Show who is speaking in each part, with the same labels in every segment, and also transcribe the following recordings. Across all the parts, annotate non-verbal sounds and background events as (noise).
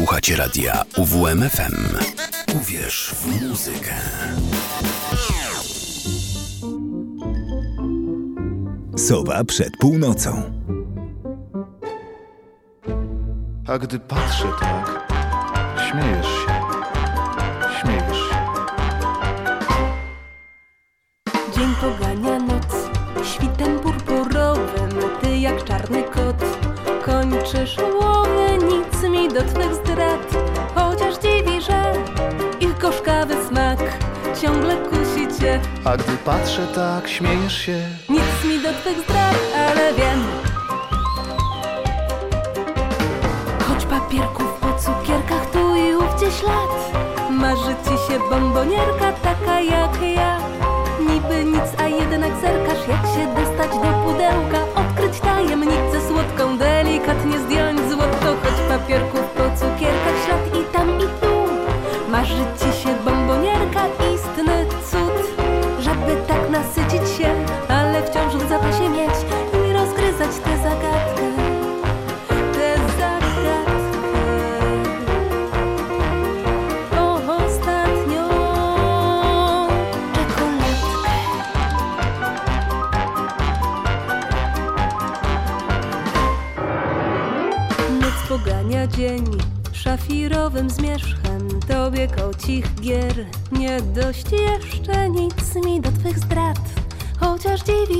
Speaker 1: Słuchacie radia UWMFM. Uwierz w muzykę.
Speaker 2: Sowa przed północą.
Speaker 3: A gdy patrzę tak, śmiejesz się, A gdy patrzę tak, śmiejesz się.
Speaker 4: Nic mi do twych zdrad, ale wiem. Choć papierków po cukierkach tu i ówdzie ślad. Marzy ci się bombonierka taka jak ja. Niby nic, a jednak zerkasz jak się dostać do pudełka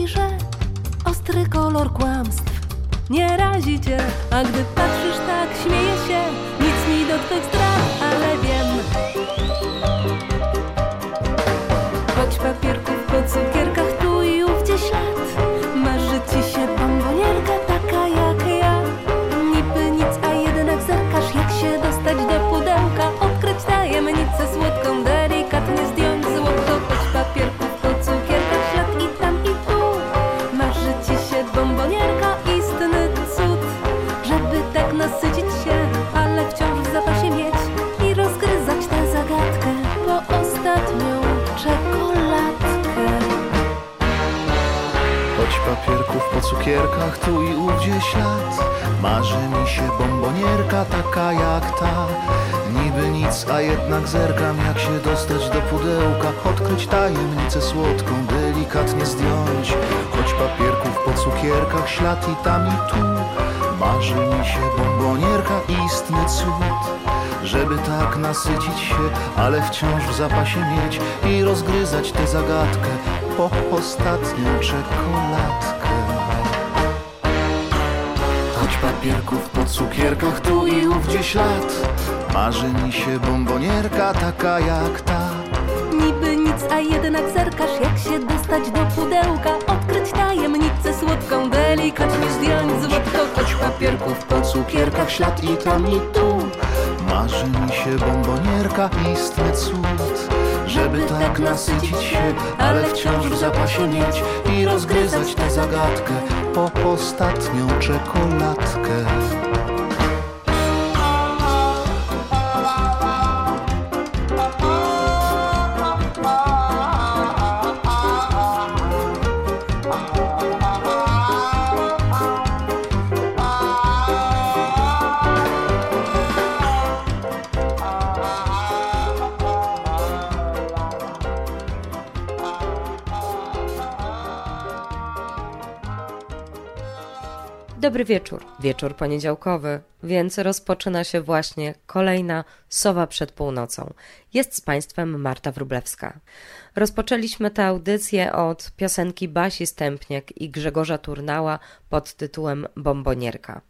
Speaker 4: Że ostry kolor kłamstw. Nie razi cię, a gdy patrzysz tak śmieje się. Nic mi do twych zdrad, ale wiem. Choć papierków po cukierkach tu i ówdzie ślad Marzy ci się bombonierka taka jak ja. Niby nic, a jednak zerkasz jak się dostać do pudełka. Odkryć tajemnicę słodką, cukierkach tu i
Speaker 3: ówdzie ślad. Marzy mi się bombonierka taka jak ta. Niby nic, a jednak zerkam jak się dostać do pudełka. Odkryć tajemnicę słodką, delikatnie zdjąć. Choć papierków po cukierkach ślad i tam i tu. Marzy mi się bombonierka, istny cud. Żeby tak nasycić się, ale wciąż w zapasie mieć i rozgryzać tę zagadkę po ostatnią czekoladkę. Papierków po cukierkach tu i ówdzie ślad, marzy mi się bombonierka taka jak ta.
Speaker 4: Niby nic, a jednak zerkasz jak się dostać do pudełka. Odkryć tajemnicę słodką, delikatnie zdjąć złotko
Speaker 3: Choć papierków po cukierkach ślad i tam i tu. Marzy mi się bombonierka, istny cud Żeby tak nasycić się, ale wciąż w zapasie mieć I rozgryzać tę zagadkę po ostatnią czekoladkę
Speaker 5: Dobry wieczór, wieczór poniedziałkowy, więc rozpoczyna się właśnie kolejna Sowa przed północą. Jest z Państwem Marta Wrublewska. Rozpoczęliśmy tę audycję od piosenki Basi Stępniak i Grzegorza Turnała pod tytułem Bombonierka.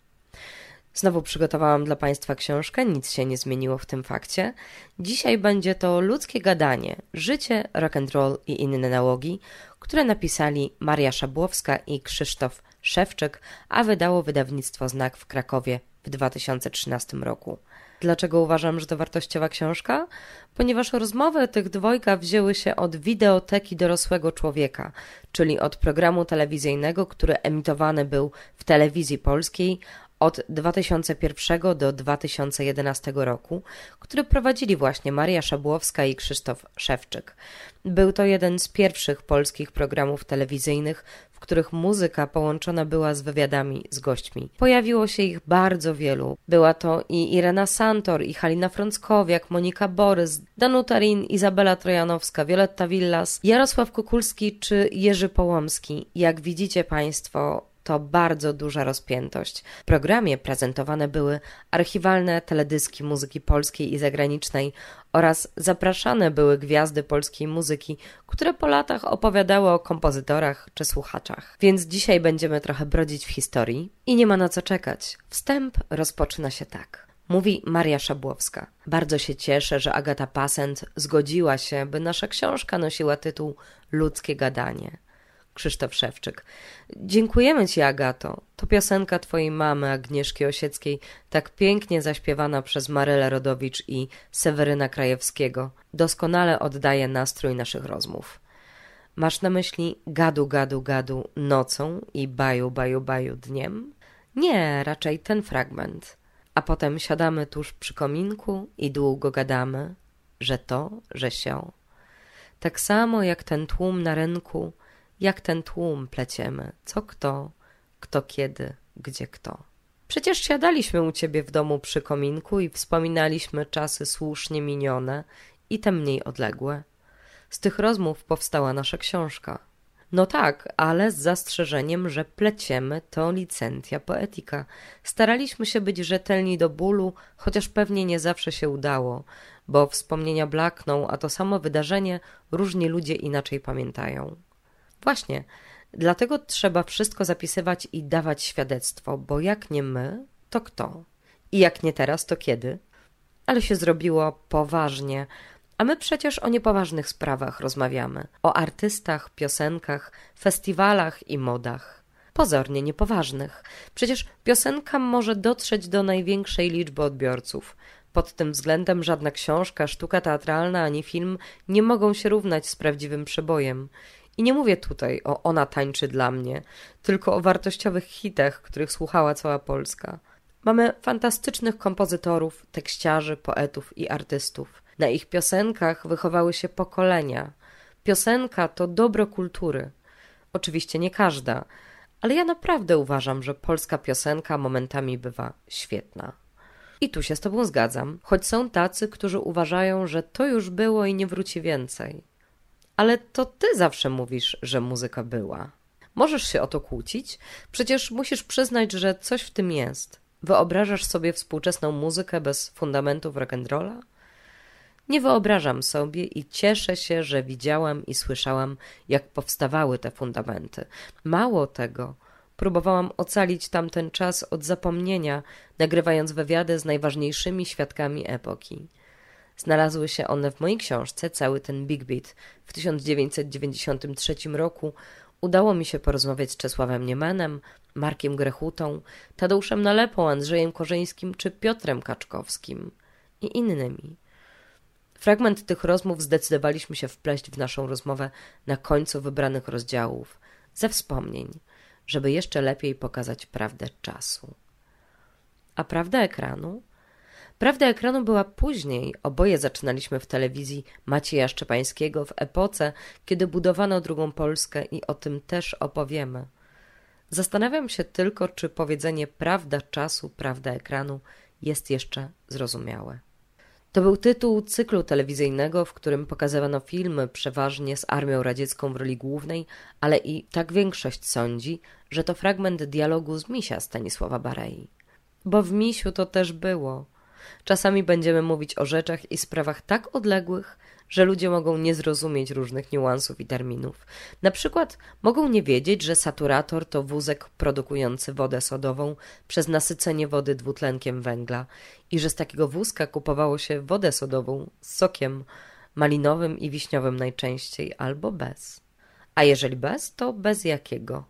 Speaker 5: Znowu przygotowałam dla Państwa książkę, nic się nie zmieniło w tym fakcie. Dzisiaj będzie to ludzkie gadanie, życie, rock and roll i inne nałogi, które napisali Maria Szabłowska i Krzysztof Szewczyk, a wydało wydawnictwo Znak w Krakowie w 2013 roku. Dlaczego uważam, że to wartościowa książka? Ponieważ rozmowy tych dwojga wzięły się od wideoteki dorosłego człowieka, czyli od programu telewizyjnego, który emitowany był w telewizji polskiej od 2001 do 2011 roku, który prowadzili właśnie Maria Szabłowska i Krzysztof Szewczyk. Był to jeden z pierwszych polskich programów telewizyjnych, w których muzyka połączona była z wywiadami z gośćmi. Pojawiło się ich bardzo wielu. Była to i Irena Santor, i Halina Frąckowiak, Monika Borys, Danuta Rin, Izabela Trojanowska, Violetta Villas, Jarosław Kukulski czy Jerzy Połomski. Jak widzicie Państwo, to bardzo duża rozpiętość. W programie prezentowane były archiwalne teledyski muzyki polskiej i zagranicznej oraz zapraszane były gwiazdy polskiej muzyki, które po latach opowiadały o kompozytorach czy słuchaczach. Więc dzisiaj będziemy trochę brodzić w historii i nie ma na co czekać. Wstęp rozpoczyna się tak. Mówi Maria Szabłowska. Bardzo się cieszę, że Agata Passent zgodziła się, by nasza książka nosiła tytuł Ludzkie gadanie. Krzysztof Szewczyk. Dziękujemy Ci, Agato. To piosenka Twojej mamy, Agnieszki Osieckiej, tak pięknie zaśpiewana przez Marylę Rodowicz i Seweryna Krajewskiego. Doskonale oddaje nastrój naszych rozmów. Masz na myśli gadu, gadu, gadu nocą i baju, baju, baju dniem? Nie, raczej ten fragment. A potem siadamy tuż przy kominku i długo gadamy, że to, że sio. Tak samo jak ten tłum na rynku, jak ten tłum pleciemy, co kto, kto kiedy, gdzie kto. Przecież siadaliśmy u ciebie w domu przy kominku i wspominaliśmy czasy słusznie minione i te mniej odległe. Z tych rozmów powstała nasza książka. No tak, ale z zastrzeżeniem, że pleciemy to licencja poetyka. Staraliśmy się być rzetelni do bólu, chociaż pewnie nie zawsze się udało, bo wspomnienia blakną, a to samo wydarzenie różni ludzie inaczej pamiętają. Właśnie, dlatego trzeba wszystko zapisywać i dawać świadectwo, bo jak nie my, to kto? I jak nie teraz, to kiedy? Ale się zrobiło poważnie, a my przecież o niepoważnych sprawach rozmawiamy o artystach, piosenkach, festiwalach i modach. Pozornie niepoważnych. Przecież piosenka może dotrzeć do największej liczby odbiorców. Pod tym względem żadna książka, sztuka teatralna ani film nie mogą się równać z prawdziwym przebojem. I nie mówię tutaj o Ona tańczy dla mnie, tylko o wartościowych hitach, których słuchała cała Polska. Mamy fantastycznych kompozytorów, tekściarzy, poetów i artystów. Na ich piosenkach wychowały się pokolenia. Piosenka to dobro kultury. Oczywiście nie każda, ale ja naprawdę uważam, że polska piosenka momentami bywa świetna. I tu się z Tobą zgadzam, choć są tacy, którzy uważają, że to już było i nie wróci więcej. Ale to ty zawsze mówisz, że muzyka była. Możesz się o to kłócić? Przecież musisz przyznać, że coś w tym jest. Wyobrażasz sobie współczesną muzykę bez fundamentów rock'n'rolla? Nie wyobrażam sobie i cieszę się, że widziałam i słyszałam, jak powstawały te fundamenty. Mało tego, próbowałam ocalić tamten czas od zapomnienia, nagrywając wywiady z najważniejszymi świadkami epoki. Znalazły się one w mojej książce, cały ten Big Beat. W 1993 roku udało mi się porozmawiać z Czesławem Niemanem, Markiem Grechutą, Tadeuszem Nalepą, Andrzejem Korzeńskim czy Piotrem Kaczkowskim i innymi. Fragment tych rozmów zdecydowaliśmy się wpleść w naszą rozmowę na końcu wybranych rozdziałów, ze wspomnień, żeby jeszcze lepiej pokazać prawdę czasu. A prawda ekranu Prawda ekranu była później. Oboje zaczynaliśmy w telewizji Macieja Szczepańskiego w epoce, kiedy budowano drugą Polskę i o tym też opowiemy. Zastanawiam się tylko, czy powiedzenie prawda czasu, prawda ekranu jest jeszcze zrozumiałe. To był tytuł cyklu telewizyjnego, w którym pokazywano filmy przeważnie z armią radziecką w roli głównej, ale i tak większość sądzi, że to fragment dialogu z Misia Stanisława Barei. Bo w Misiu to też było – Czasami będziemy mówić o rzeczach i sprawach tak odległych, że ludzie mogą nie zrozumieć różnych niuansów i terminów. Na przykład mogą nie wiedzieć, że saturator to wózek produkujący wodę sodową przez nasycenie wody dwutlenkiem węgla i że z takiego wózka kupowało się wodę sodową z sokiem malinowym i wiśniowym najczęściej albo bez. A jeżeli bez, to bez jakiego?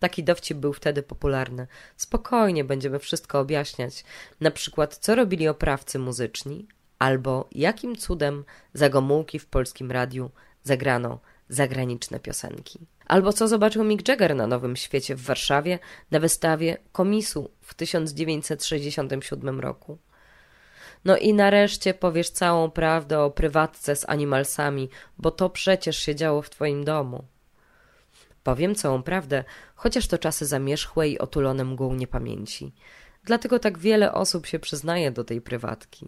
Speaker 5: Taki dowcip był wtedy popularny. Spokojnie będziemy wszystko objaśniać. Na przykład, co robili oprawcy muzyczni, albo jakim cudem za Gomułki w polskim radiu zagrano zagraniczne piosenki. Albo co zobaczył Mick Jagger na Nowym Świecie w Warszawie na wystawie Komisu w 1967 roku. No i nareszcie powiesz całą prawdę o prywatce z animalsami, bo to przecież się działo w twoim domu. Powiem całą prawdę, chociaż to czasy zamierzchłe i otulone mgłą niepamięci. Dlatego tak wiele osób się przyznaje do tej prywatki.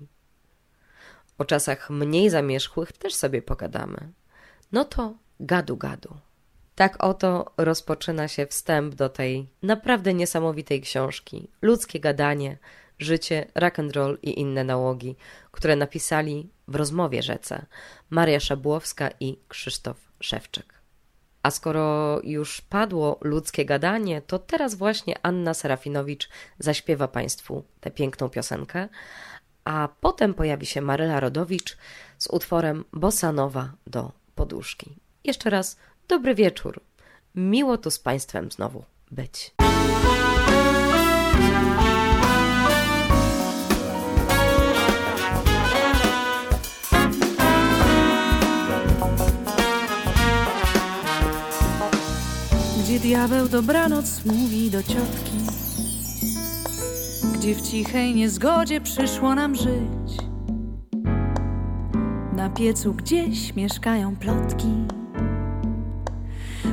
Speaker 5: O czasach mniej zamierzchłych też sobie pogadamy. No to gadu gadu. Tak oto rozpoczyna się wstęp do tej naprawdę niesamowitej książki. Ludzkie gadanie, życie, rock and roll i inne nałogi, które napisali w rozmowie rzece Maria Szabłowska i Krzysztof Szewczyk. A skoro już padło ludzkie gadanie, to teraz właśnie Anna Serafinowicz zaśpiewa Państwu tę piękną piosenkę, a potem pojawi się Maryla Rodowicz z utworem Bossa Nowa do poduszki. Jeszcze raz dobry wieczór. Miło tu z Państwem znowu być.
Speaker 6: Gdzie diabeł dobranoc mówi do ciotki? Gdzie w cichej niezgodzie przyszło nam żyć? Na piecu gdzieś mieszkają plotki.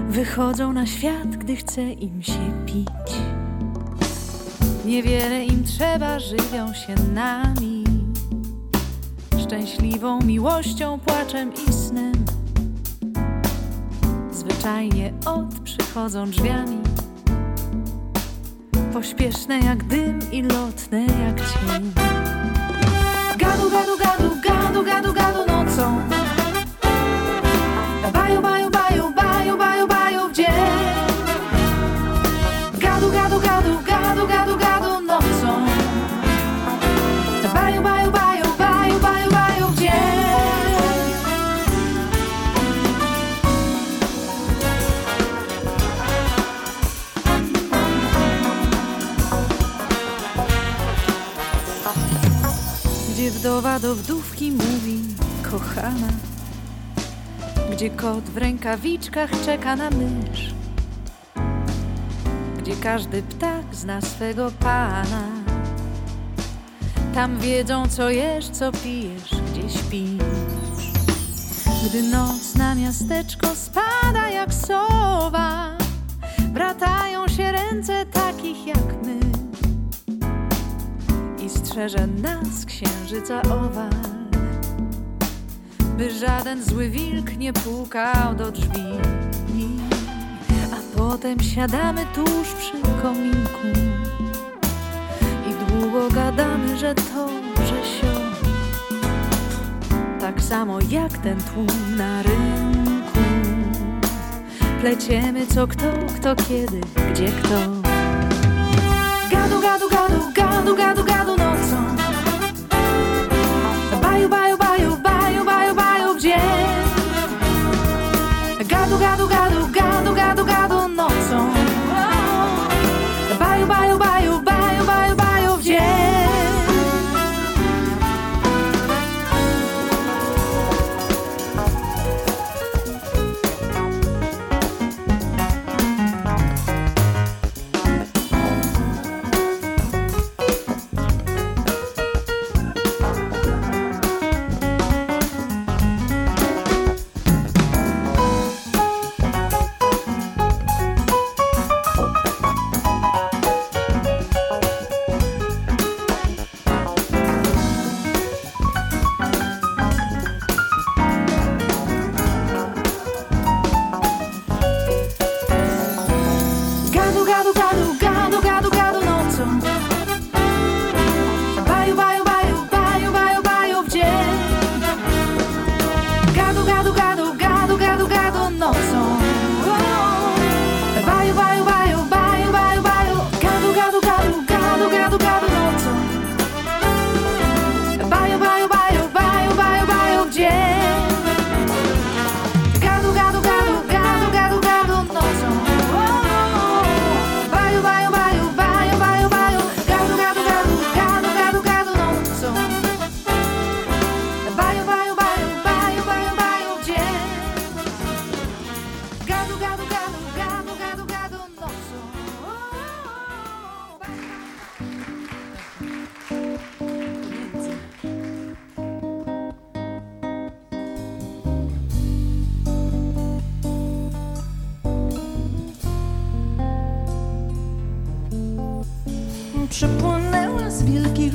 Speaker 6: Wychodzą na świat, gdy chce im się pić. Niewiele im trzeba, żywią się nami. Szczęśliwą miłością, płaczem i snem. Zwyczajnie od przychodzą drzwiami. Pośpieszne jak dym i lotne jak cień. Gadu, gadu, gadu, gadu, gadu, gadu nocą Do wdówki mówi kochana Gdzie kot w rękawiczkach czeka na mysz Gdzie każdy ptak zna swego pana. Tam wiedzą co jesz, co pijesz, gdzie śpisz. Gdy noc na miasteczko spada jak sowa Bratają się ręce takich jak my strzeże nas księżyca owal, by żaden zły wilk nie pukał do drzwi. A potem siadamy tuż przy kominku i długo gadamy, że to, że sio. Tak samo jak ten tłum na rynku. Pleciemy co kto, kto kiedy, gdzie kto. Gadu, gadu, gadu, gadu, gadu, gadu Baju, baju,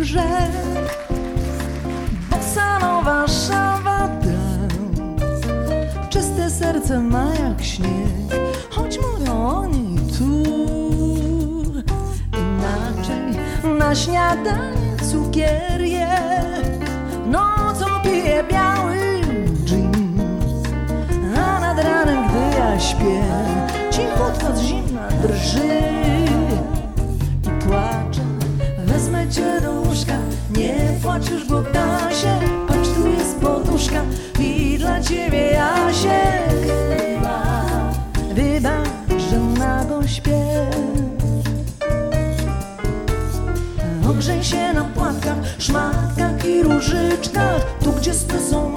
Speaker 6: grzech Bossa nowa szawa Czyste
Speaker 7: serce ma jak śnieg Choć mówią o niej tu. Inaczej na śniadanie cukier je. Nocą pije biały jeans A nad ranem gdy ja śpię Cichutko z zimna drży. I płacze Wezmę cię do płacz już, bo ptasie, patrz tu jest poduszka i dla ciebie Jasiek. Wybacz, że nago śpię. Ogrzej się na płatkach, szmatkach i różyczkach Tu gdzie sny są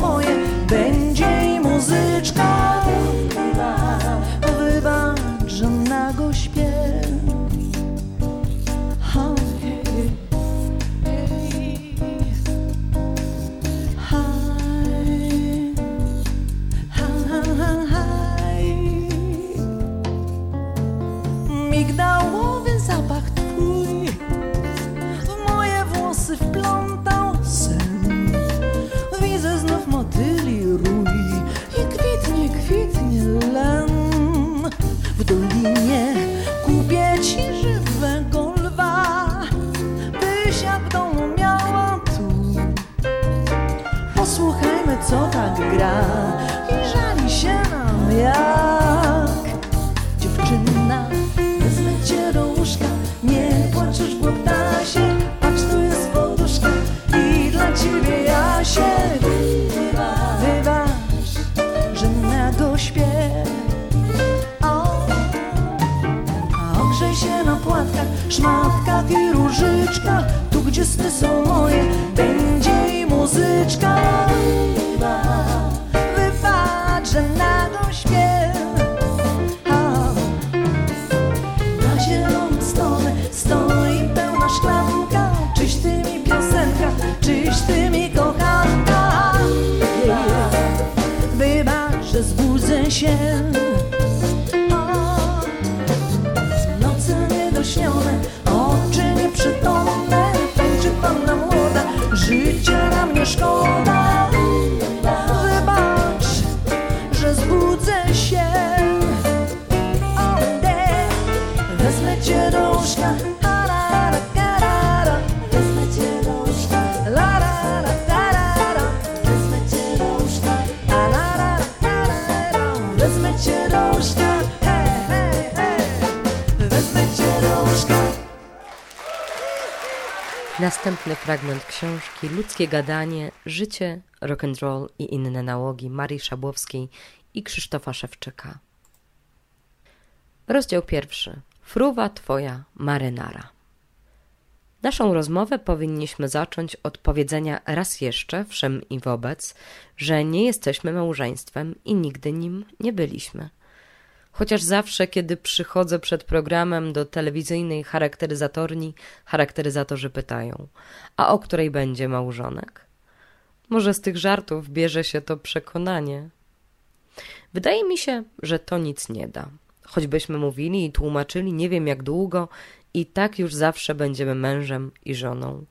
Speaker 7: Posłuchajmy, co tak gra i żali się nam jak dziewczyna. Wezmę cię do łóżka, nie płaczesz w ptasie, patrz tu jest poduszka i dla ciebie Jasiek. Wybacz, że nago śpię. A ogrzej się na płatkach, szmatkach i różyczkach, tu gdzie sny są moje, muzyczka. Wybacz, że nago
Speaker 5: Następny fragment książki Ludzkie gadanie, życie, rock and roll i inne nałogi Marii Szabłowskiej i Krzysztofa Szewczyka. Rozdział pierwszy. Fruwa twoja marynara. Naszą rozmowę powinniśmy zacząć od powiedzenia raz jeszcze, wszem i wobec, że nie jesteśmy małżeństwem i nigdy nim nie byliśmy. Chociaż zawsze, kiedy przychodzę przed programem do telewizyjnej charakteryzatorni, charakteryzatorzy pytają, a o której będzie małżonek? Może z tych żartów bierze się to przekonanie. Wydaje mi się, że to nic nie da. Choćbyśmy mówili i tłumaczyli nie wiem jak długo, i tak już zawsze będziemy mężem i żoną.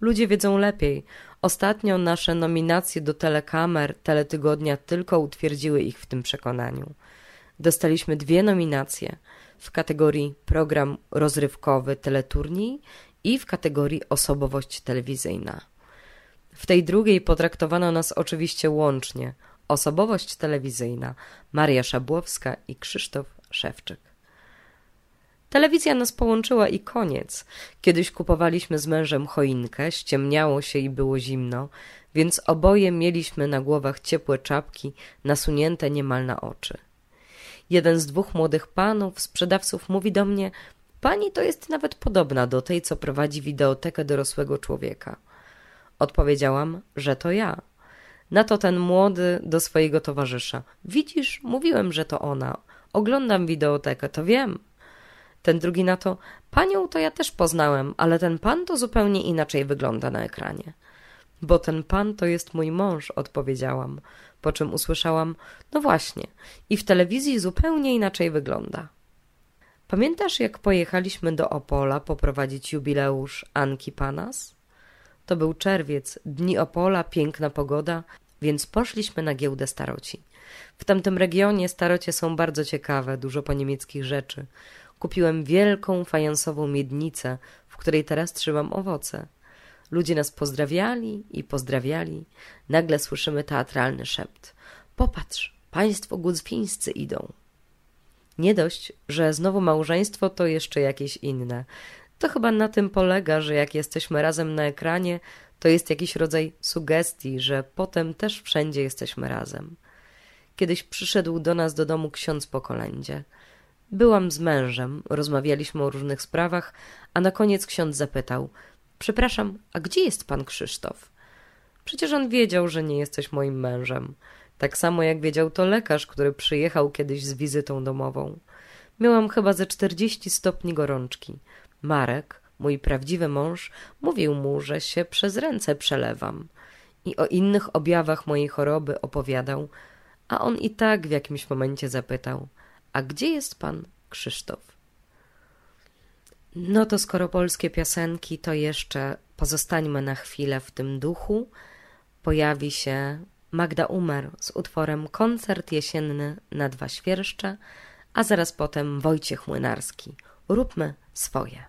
Speaker 5: Ludzie wiedzą lepiej. Ostatnio nasze nominacje do telekamer, teletygodnia tylko utwierdziły ich w tym przekonaniu. Dostaliśmy dwie nominacje w kategorii program rozrywkowy teleturniej i w kategorii osobowość telewizyjna. W tej drugiej potraktowano nas oczywiście łącznie. Osobowość telewizyjna Maria Szabłowska i Krzysztof Szewczyk. Telewizja nas połączyła i koniec. Kiedyś kupowaliśmy z mężem choinkę, ściemniało się i było zimno, więc oboje mieliśmy na głowach ciepłe czapki, nasunięte niemal na oczy. Jeden z dwóch młodych panów, sprzedawców, mówi do mnie: Pani to jest nawet podobna do tej, co prowadzi wideotekę dorosłego człowieka. Odpowiedziałam, że to ja. Na to ten młody do swojego towarzysza: Widzisz, mówiłem, że to ona. Oglądam wideotekę, to wiem. Ten drugi na to: Panią to ja też poznałem, ale ten pan to zupełnie inaczej wygląda na ekranie. Bo ten pan to jest mój mąż, odpowiedziałam, po czym usłyszałam: No właśnie, i w telewizji zupełnie inaczej wygląda. Pamiętasz, jak pojechaliśmy do Opola poprowadzić jubileusz Anki Panas? To był czerwiec, dni Opola, piękna pogoda. więc poszliśmy na giełdę staroci. W tamtym regionie starocie są bardzo ciekawe, dużo po niemieckich rzeczy. Kupiłem wielką fajansową miednicę, w której teraz trzymam owoce. Ludzie nas pozdrawiali i pozdrawiali. Nagle słyszymy teatralny szept. Popatrz, państwo gudzwińscy idą. Nie dość, że znowu małżeństwo to jeszcze jakieś inne. To chyba na tym polega, że jak jesteśmy razem na ekranie, to jest jakiś rodzaj sugestii, że potem też wszędzie jesteśmy razem. Kiedyś przyszedł do nas do domu ksiądz po kolędzie. Byłam z mężem, rozmawialiśmy o różnych sprawach, a na koniec ksiądz zapytał: Przepraszam, a gdzie jest pan Krzysztof? Przecież on wiedział, że nie jesteś moim mężem. Tak samo jak wiedział to lekarz, który przyjechał kiedyś z wizytą domową. Miałam chyba ze czterdzieści stopni gorączki. Marek, mój prawdziwy mąż, mówił mu, że się przez ręce przelewam. I o innych objawach mojej choroby opowiadał, a on i tak w jakimś momencie zapytał: A gdzie jest pan Krzysztof? No to skoro polskie piosenki, to jeszcze pozostańmy na chwilę w tym duchu. Pojawi się Magda Umer z utworem Koncert jesienny na dwa świerszcze, a zaraz potem Wojciech Młynarski. Róbmy swoje.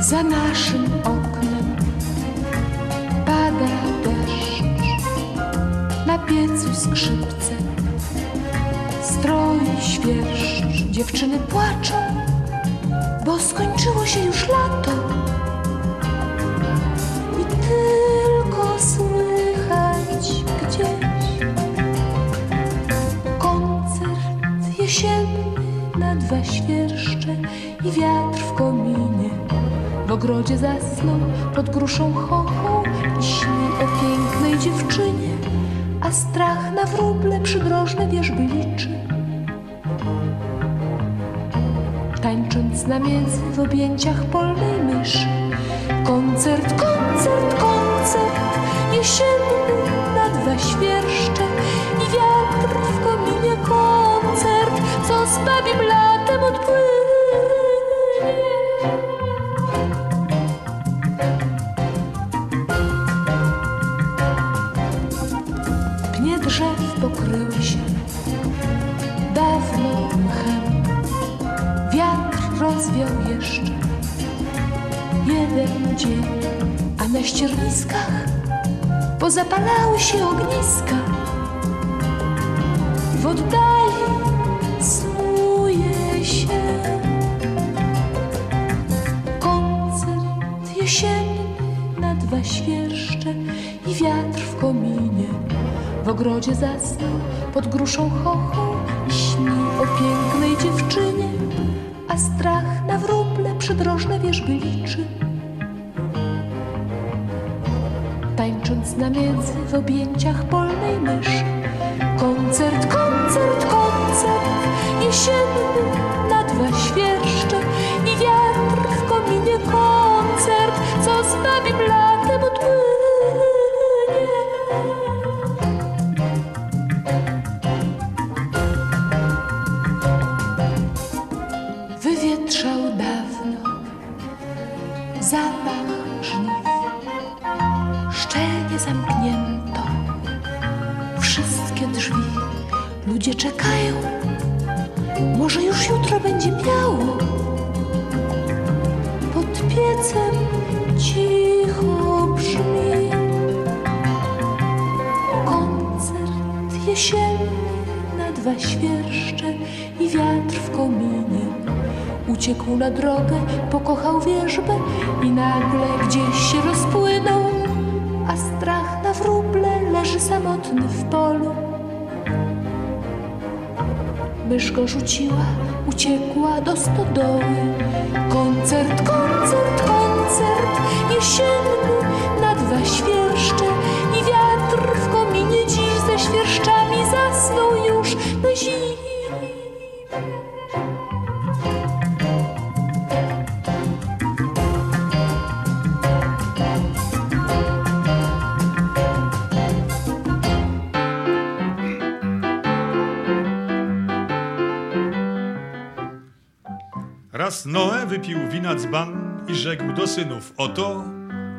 Speaker 6: Za naszym skrzypce, stroj świerszcz. Dziewczyny płaczą, bo skończyło się już lato i tylko słychać gdzieś koncert jesienny na dwa świerszcze i wiatr w kominie. W ogrodzie zasnął pod gruszą chochą i śni o pięknej dziewczynie, a strach na wróble przydrożne wierzby liczy. Tańcząc na między w objęciach polnej myszy, koncert, koncert, koncert jesienny na dwa świerszcze i wiatr w kominie pozapalały się ogniska. W oddali snuje się koncert jesienny na dwa świerszcze i wiatr w kominie. W ogrodzie zasnął pod gruszą chochą i śni o pięknej dziewczynie, a strach na wróble przydrożne wierzby liczy. Tańcząc na między w objęciach polnej myszy, koncert, koncert, koncert jesienny na dwa świerszcze i wiatr w kominie koncert, co z babim latem Ludzie czekają, może już jutro będzie biało. Pod piecem cicho brzmi koncert jesienny na dwa świerszcze i wiatr w kominie. Uciekł na drogę, pokochał wierzbę i nagle gdzieś się rozpłynął, a strach na wróble leży samotny w polu. Mysz go rzuciła, uciekła do stodoły. Koncert, koncert, koncert jesienny na dwa świerszcze i wiatr w kominie dziś ze świerszczami zasnął już na zimę.
Speaker 8: Noe wypił wina dzban i rzekł do synów, oto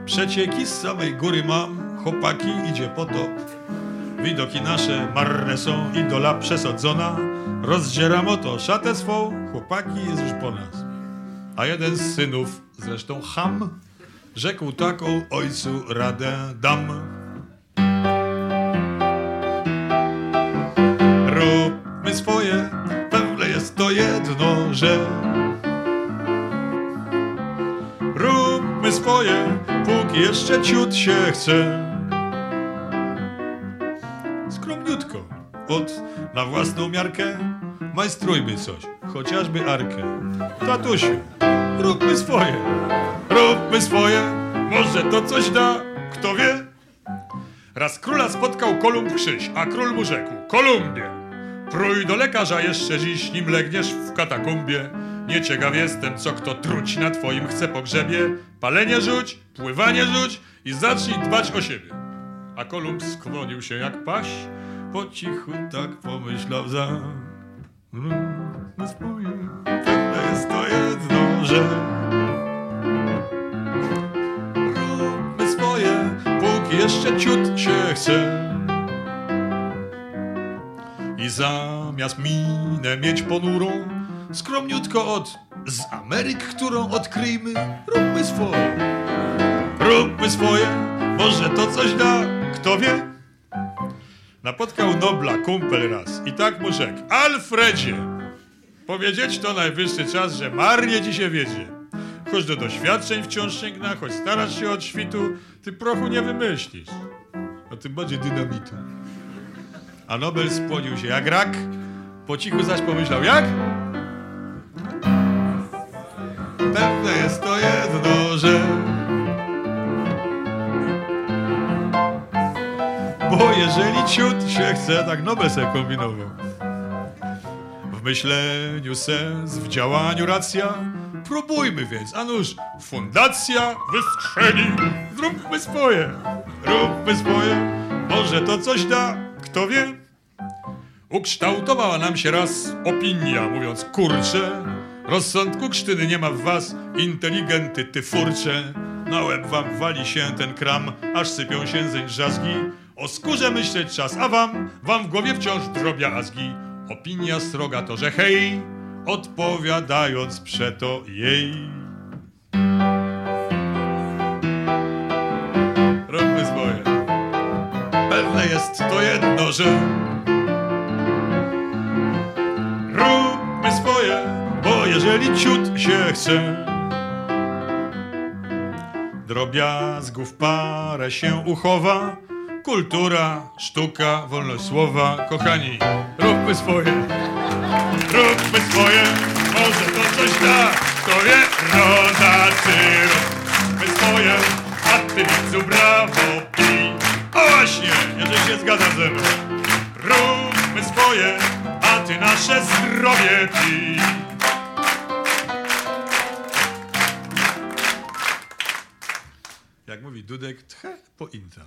Speaker 8: przecieki z samej góry mam, chłopaki idzie potop. Widoki nasze marne są, idola przesadzona, rozdzieram oto szatę swą, chłopaki jest już po nas. A jeden z synów, zresztą Ham, rzekł taką ojcu radę dam. Róbmy swoje, pewne jest to jedno, że swoje, póki jeszcze ciut się chce. Skromniutko, od na własną miarkę, majstrujmy coś, chociażby arkę. Tatusiu, róbmy swoje, róbmy swoje, może to coś da, kto wie? Raz króla spotkał Kolumb Krzyś, a król mu rzekł, Kolumbie, prój do lekarza jeszcze dziś, nim legniesz w katakumbie. Nieciekaw jestem, co kto truć na twoim chce pogrzebie. Palenie rzuć, pływanie rzuć i zacznij dbać o siebie. A Kolumb skłonił się jak paś, po cichu tak pomyślał za... Róbmy swoje, pewne jest to jedno, że... Swoje, jeszcze ciut się chce. I zamiast minę mieć ponurą, skromniutko od z Ameryk, którą odkryjmy, róbmy swoje. Róbmy swoje, może to coś da, kto wie? Napotkał Nobla kumpel raz i tak mu rzekł, Alfredzie, powiedzieć to najwyższy czas, że marnie ci się wiedzie. Choć do doświadczeń wciąż sięgna, choć starasz się od świtu, ty prochu nie wymyślisz, a tym bardziej dynamitu. A Nobel spłonił się jak rak, po cichu zaś pomyślał, jak? Pewne jest to jedno, że Bo jeżeli ciut się chce, tak Nobel se kombinował. W myśleniu sens, w działaniu racja, próbujmy więc, a nuż fundacja wystrzeli. Zróbmy swoje, róbmy swoje, może to coś da, kto wie? Ukształtowała nam się raz opinia, mówiąc kurczę, rozsądku krztyny nie ma w was, inteligenty ty furcze. Na łeb wam wali się ten kram, aż sypią się zeń drzazgi. O skórze myśleć czas, a wam, wam w głowie wciąż drobiazgi. Opinia sroga to, że hej, odpowiadając przeto jej. Róbmy swoje. Pewne jest to jedno, że róbmy swoje, jeżeli ciut się chce, drobiazgów parę się uchowa, kultura, sztuka, wolność słowa, kochani, róbmy swoje, róbmy swoje, może to coś da, kto wie, rodacy, róbmy swoje, a ty widzu brawo i o właśnie, jeżeli się zgadza ze mną, róbmy swoje, a ty nasze zdrowie pij. Mówi Dudek, tche po inta.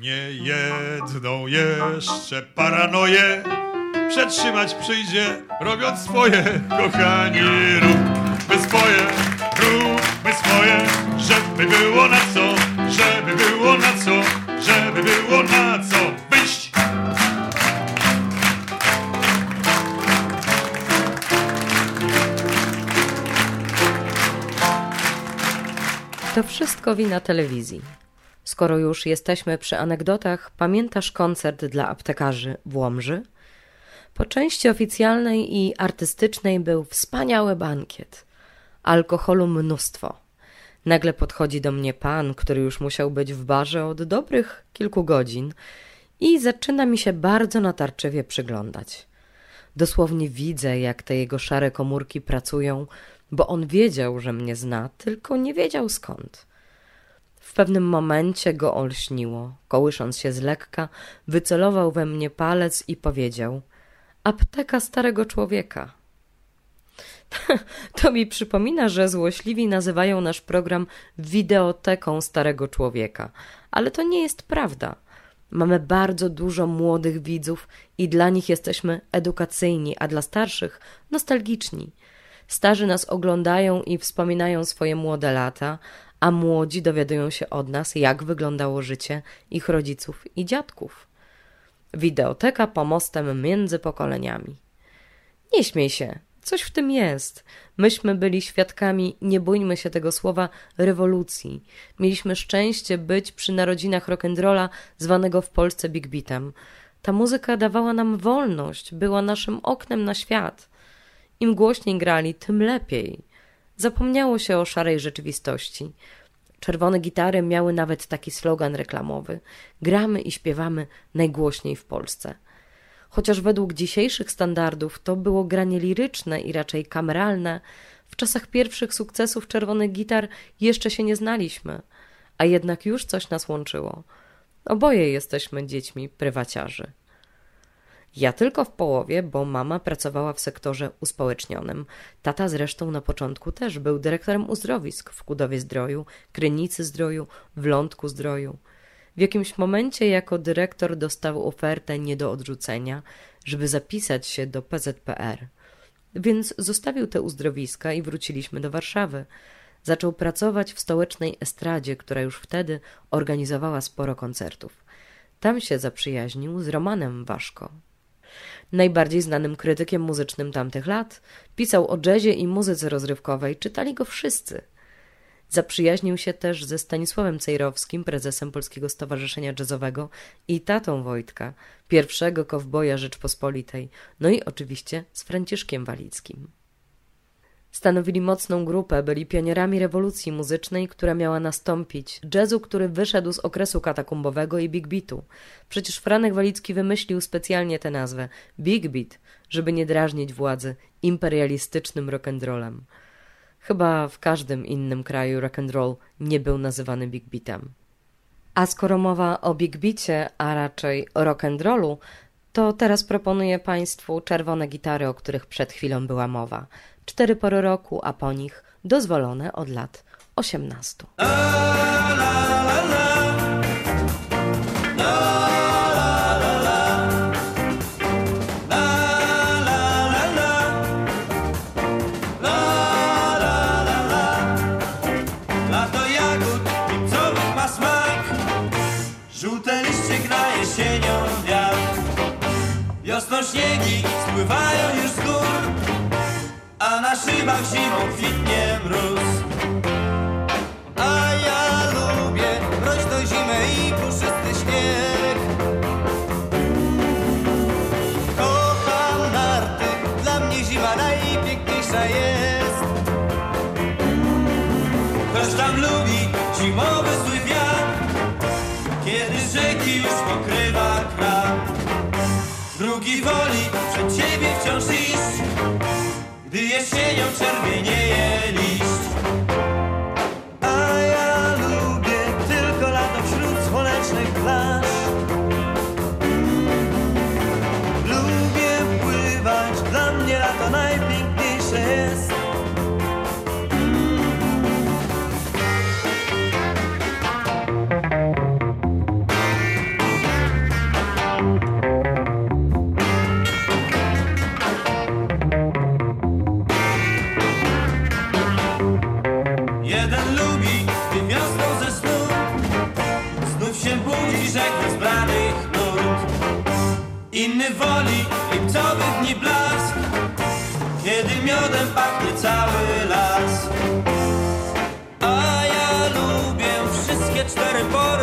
Speaker 8: Nie jedną jeszcze paranoję przetrzymać przyjdzie, robiąc swoje, kochani, róbmy swoje, róbmy swoje, żeby było na co, żeby było na co, żeby było na co
Speaker 5: To wszystko wina telewizji. Skoro już jesteśmy przy anegdotach, pamiętasz koncert dla aptekarzy w Łomży? Po części oficjalnej i artystycznej był wspaniały bankiet. Alkoholu mnóstwo. Nagle podchodzi do mnie pan, który już musiał być w barze od dobrych kilku godzin i zaczyna mi się bardzo natarczywie przyglądać. Dosłownie widzę, jak te jego szare komórki pracują, bo on wiedział, że mnie zna, tylko nie wiedział skąd. W pewnym momencie go olśniło. Kołysząc się z lekka, wycelował we mnie palec i powiedział: Apteka starego człowieka. (laughs) To mi przypomina, że złośliwi nazywają nasz program wideoteką starego człowieka, ale to nie jest prawda. Mamy bardzo dużo młodych widzów i dla nich jesteśmy edukacyjni, a dla starszych nostalgiczni. Starzy nas oglądają i wspominają swoje młode lata, a młodzi dowiadują się od nas, jak wyglądało życie ich rodziców i dziadków. Wideoteka pomostem między pokoleniami. Nie śmiej się, coś w tym jest. Myśmy byli świadkami, nie bójmy się tego słowa, rewolucji. Mieliśmy szczęście być przy narodzinach rock'n'rolla zwanego w Polsce Big Beatem. Ta muzyka dawała nam wolność, była naszym oknem na świat. Im głośniej grali, tym lepiej. Zapomniało się o szarej rzeczywistości. Czerwone gitary miały nawet taki slogan reklamowy: Gramy i śpiewamy najgłośniej w Polsce. Chociaż według dzisiejszych standardów to było granie liryczne i raczej kameralne, w czasach pierwszych sukcesów czerwonych gitar jeszcze się nie znaliśmy, a jednak już coś nas łączyło. Oboje jesteśmy dziećmi prywaciarzy. Ja tylko w połowie, bo mama pracowała w sektorze uspołecznionym. Tata zresztą na początku też był dyrektorem uzdrowisk w Kudowie Zdroju, Krynicy Zdroju, w Lądku Zdroju. W jakimś momencie jako dyrektor dostał ofertę nie do odrzucenia, żeby zapisać się do PZPR. Więc zostawił te uzdrowiska i wróciliśmy do Warszawy. Zaczął pracować w stołecznej estradzie, która już wtedy organizowała sporo koncertów. Tam się zaprzyjaźnił z Romanem Waszko. Najbardziej znanym krytykiem muzycznym tamtych lat, pisał o jazzie i muzyce rozrywkowej, czytali go wszyscy. Zaprzyjaźnił się też ze Stanisławem Cejrowskim, prezesem Polskiego Stowarzyszenia Jazzowego i tatą Wojtka, pierwszego kowboja Rzeczpospolitej, no i oczywiście z Franciszkiem Walickim. Stanowili mocną grupę, byli pionierami rewolucji muzycznej, która miała nastąpić, jazzu, który wyszedł z okresu katakumbowego i big beatu. Przecież Franek Walicki wymyślił specjalnie tę nazwę big beat, żeby nie drażnić władzy imperialistycznym rock'n'rollem. Chyba w każdym innym kraju rock'n'roll nie był nazywany big beatem. A skoro mowa o big beacie, a raczej o rock'n'rollu, to teraz proponuję Państwu czerwone gitary, o których przed chwilą była mowa cztery pory roku, a po nich dozwolone od lat
Speaker 9: 18. zima najpiękniejsza jest. Ktoś tam lubi zimowy zły wiatr Kiedy rzeki już pokrywa kran Drugi woli przed ciebie wciąż iść Gdy jesienią czerwienieje liść wszystkie cztery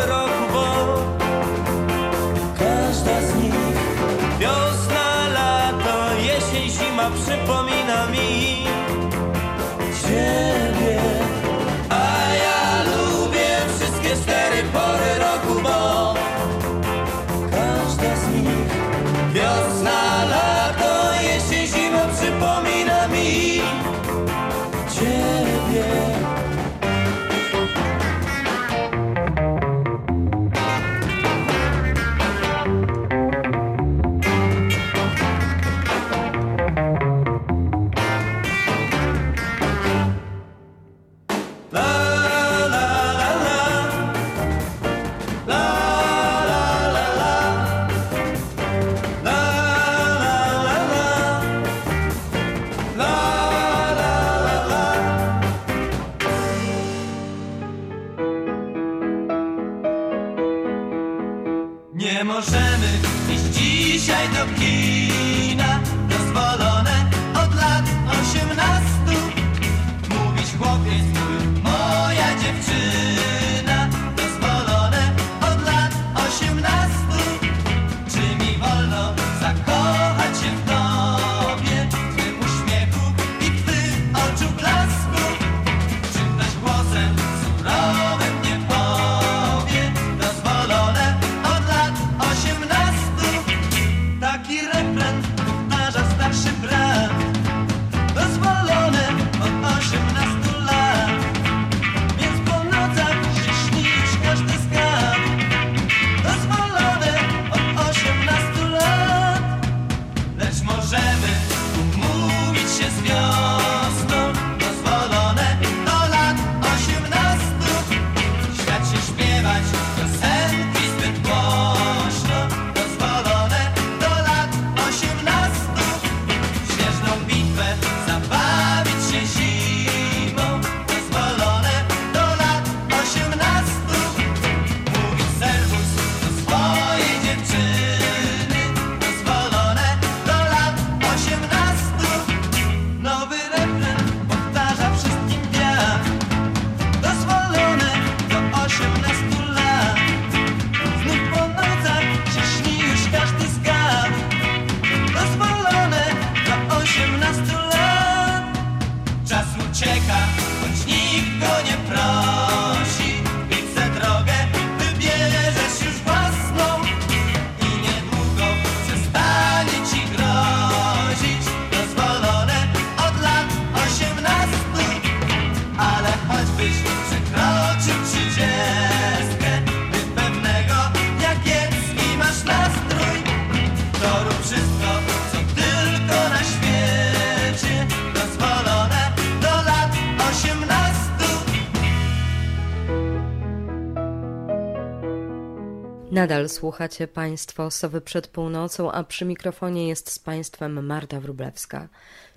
Speaker 5: Nadal słuchacie Państwo Sowy przed północą, a przy mikrofonie jest z Państwem Marta Wrublewska.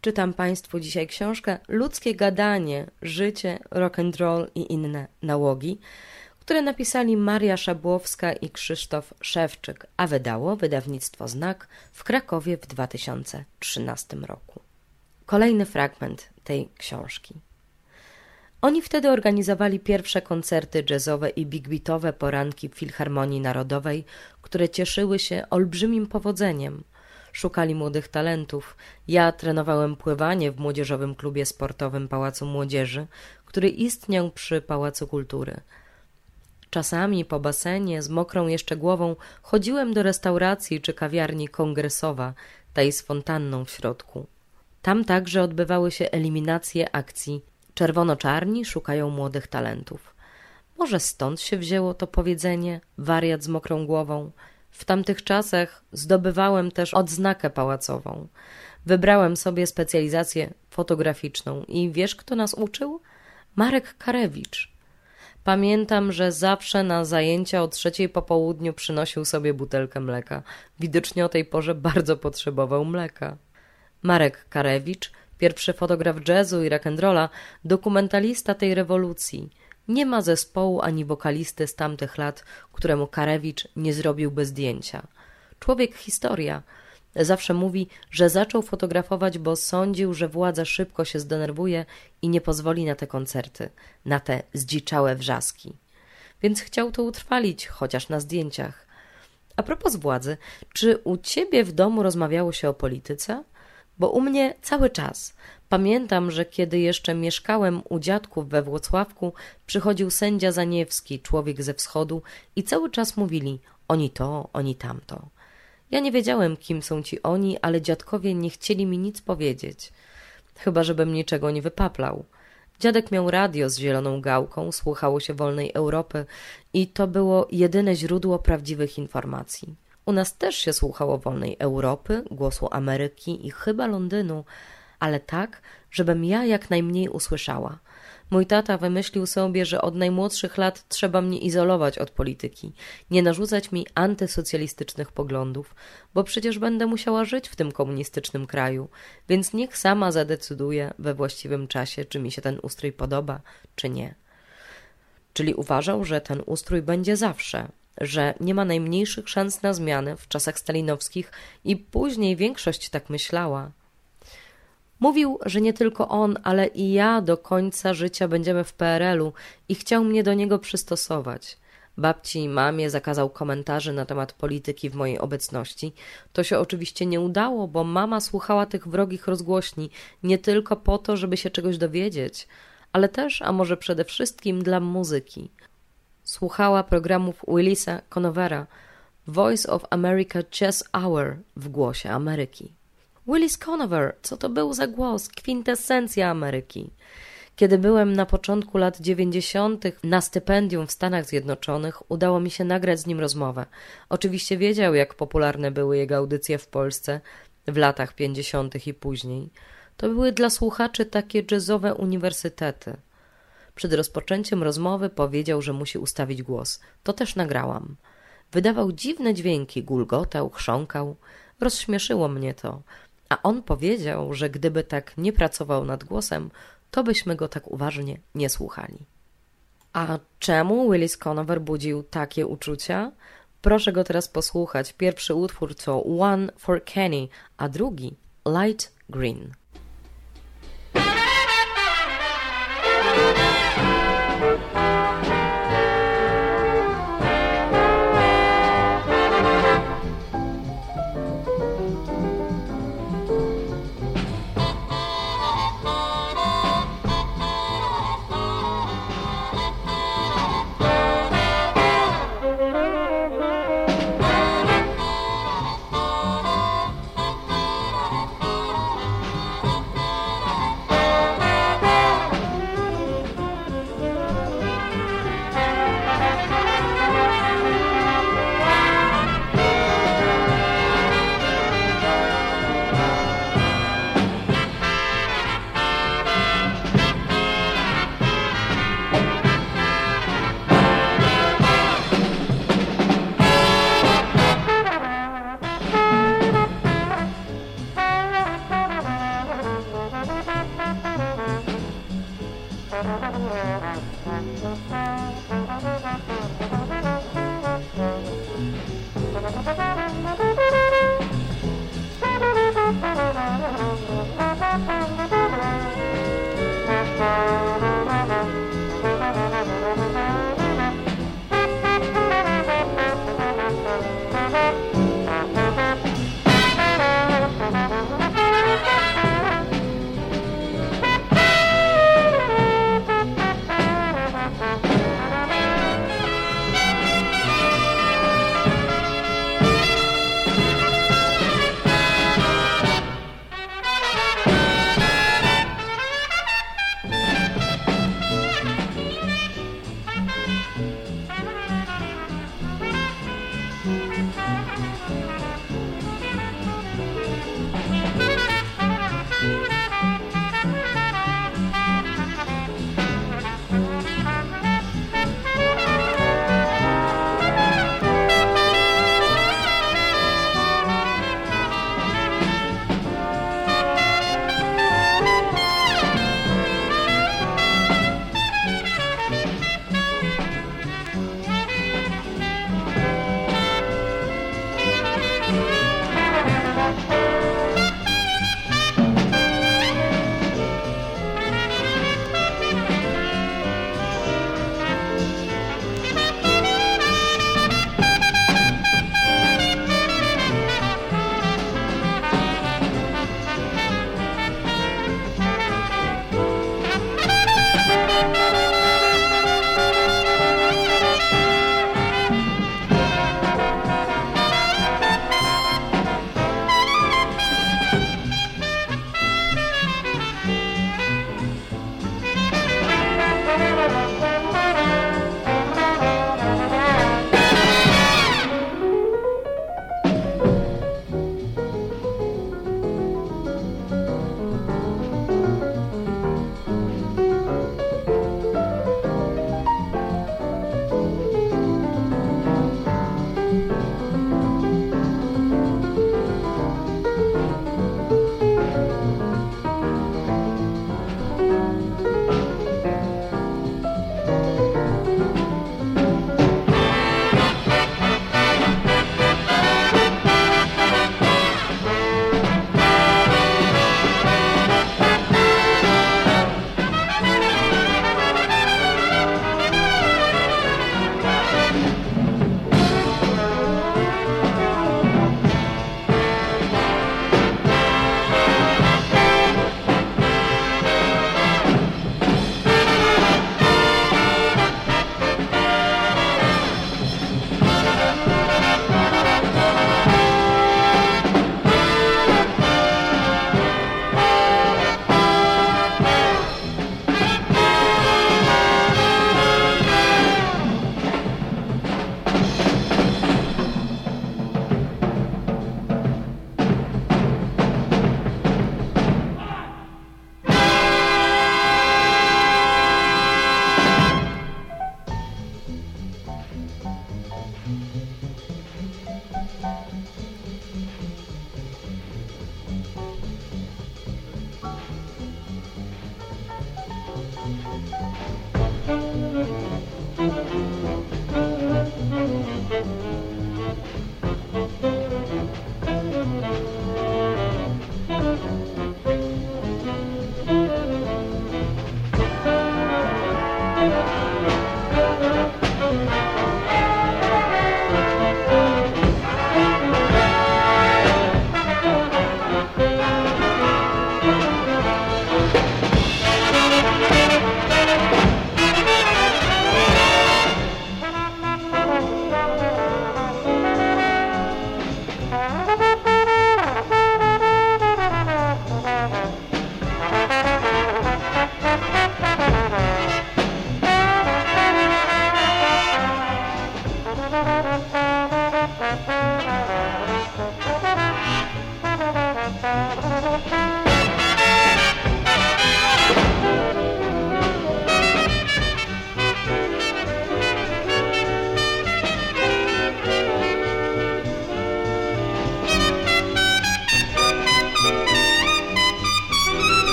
Speaker 5: Czytam Państwu dzisiaj książkę Ludzkie gadanie, życie, rock and roll i inne nałogi, które napisali Maria Szabłowska i Krzysztof Szewczyk, a wydało wydawnictwo Znak w Krakowie w 2013 roku. Kolejny fragment tej książki. Oni wtedy organizowali pierwsze koncerty jazzowe i big beatowe poranki w Filharmonii Narodowej, które cieszyły się olbrzymim powodzeniem. Szukali młodych talentów. Ja trenowałem pływanie w młodzieżowym klubie sportowym Pałacu Młodzieży, który istniał przy Pałacu Kultury. Czasami po basenie z mokrą jeszcze głową chodziłem do restauracji czy kawiarni kongresowa, tej z fontanną w środku. Tam także odbywały się eliminacje akcji Czerwono-czarni szukają młodych talentów. Może stąd się wzięło to powiedzenie wariat z mokrą głową. W tamtych czasach zdobywałem też odznakę pałacową. Wybrałem sobie specjalizację fotograficzną i wiesz kto nas uczył? Marek Karewicz. Pamiętam, że zawsze na zajęcia o trzeciej po południu przynosił sobie butelkę mleka. Widocznie o tej porze bardzo potrzebował mleka. Marek Karewicz, pierwszy fotograf jazzu i rock'n'rolla, dokumentalista tej rewolucji. Nie ma zespołu ani wokalisty z tamtych lat, któremu Karewicz nie zrobiłby zdjęcia. Człowiek historia. Zawsze mówi, że zaczął fotografować, bo sądził, że władza szybko się zdenerwuje i nie pozwoli na te koncerty, na te zdziczałe wrzaski. Więc chciał to utrwalić, chociaż na zdjęciach. A propos władzy, czy u ciebie w domu rozmawiało się o polityce? Bo u mnie cały czas. Pamiętam, że kiedy jeszcze mieszkałem u dziadków we Włocławku, przychodził sędzia Zaniewski, człowiek ze wschodu, i cały czas mówili oni to, oni tamto. Ja nie wiedziałem, kim są ci oni, ale dziadkowie nie chcieli mi nic powiedzieć. Chyba, żebym niczego nie wypaplał. Dziadek miał radio z zieloną gałką, słuchało się wolnej Europy i to było jedyne źródło prawdziwych informacji. U nas też się słuchało wolnej Europy, głosu Ameryki i chyba Londynu, ale tak, żebym ja jak najmniej usłyszała. Mój tata wymyślił sobie, że od najmłodszych lat trzeba mnie izolować od polityki, nie narzucać mi antysocjalistycznych poglądów, bo przecież będę musiała żyć w tym komunistycznym kraju, więc niech sama zadecyduje we właściwym czasie, czy mi się ten ustrój podoba, czy nie. Czyli uważał, że ten ustrój będzie zawsze, że nie ma najmniejszych szans na zmianę w czasach stalinowskich i później większość tak myślała. Mówił, że nie tylko on, ale i ja do końca życia będziemy w PRL-u i chciał mnie do niego przystosować. Babci i mamie zakazał komentarzy na temat polityki w mojej obecności. To się oczywiście nie udało, bo mama słuchała tych wrogich rozgłośni nie tylko po to, żeby się czegoś dowiedzieć, ale też, a może przede wszystkim dla muzyki. Słuchała programów Willisa Conovera, Voice of America Jazz Hour w głosie Ameryki. Willis Conover, co to był za głos? Kwintesencja Ameryki. Kiedy byłem na początku lat dziewięćdziesiątych na stypendium w Stanach Zjednoczonych, udało mi się nagrać z nim rozmowę. Oczywiście wiedział, jak popularne były jego audycje w Polsce w latach pięćdziesiątych i później. To były dla słuchaczy takie jazzowe uniwersytety. Przed rozpoczęciem rozmowy powiedział, że musi ustawić głos. To też nagrałam. Wydawał dziwne dźwięki, gulgotał, chrząkał. Rozśmieszyło mnie to. A on powiedział, że gdyby tak nie pracował nad głosem, to byśmy go tak uważnie nie słuchali. A czemu Willis Conover budził takie uczucia? Proszę go teraz posłuchać. Pierwszy utwór to One for Kenny, a drugi Light Green.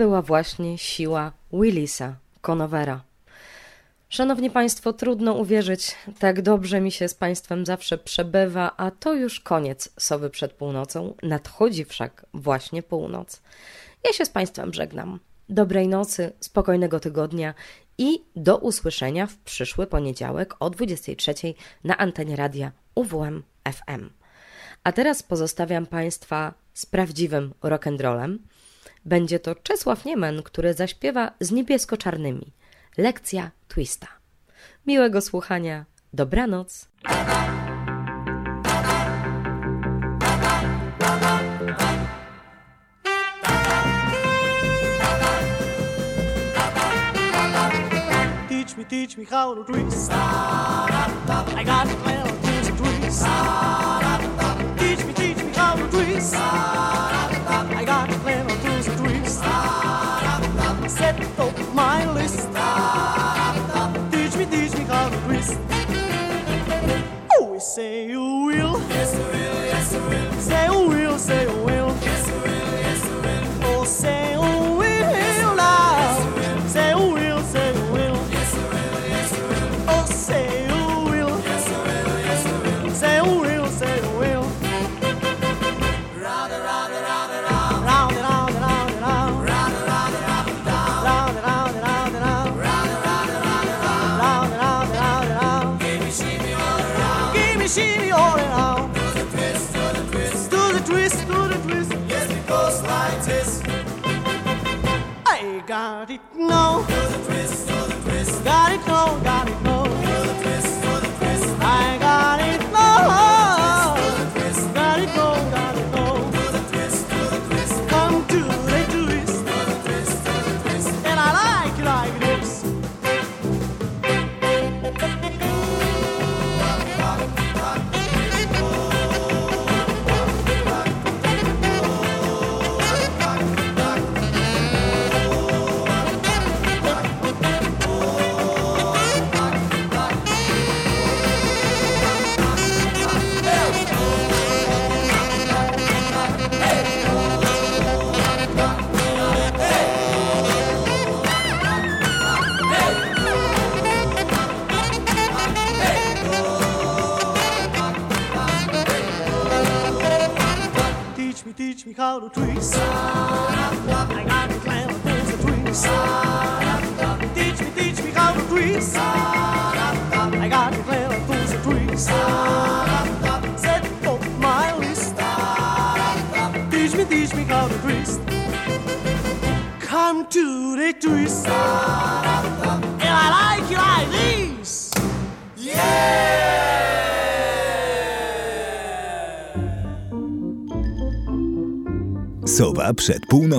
Speaker 5: Była właśnie siła Willisa, Conovera. Szanowni Państwo, trudno uwierzyć, tak dobrze mi się z Państwem zawsze przebywa, a to już koniec Sowy przed północą, nadchodzi wszak właśnie północ. Ja się z Państwem żegnam. Dobrej nocy, spokojnego tygodnia i do usłyszenia w przyszły poniedziałek o 23 na antenie radia UWM FM. A teraz pozostawiam Państwa z prawdziwym rock'n'rollem. Będzie to Czesław Niemen, który zaśpiewa z niebiesko-czarnymi. Lekcja twista. Miłego słuchania. Dobranoc.
Speaker 10: Teach me, teach me how to twist. I got twist, twist. Teach me, teach me how to twist. Say you will. Yes, I will. Yes, I will. Say you will. Say you will. Got it twist. Got it now, got it now.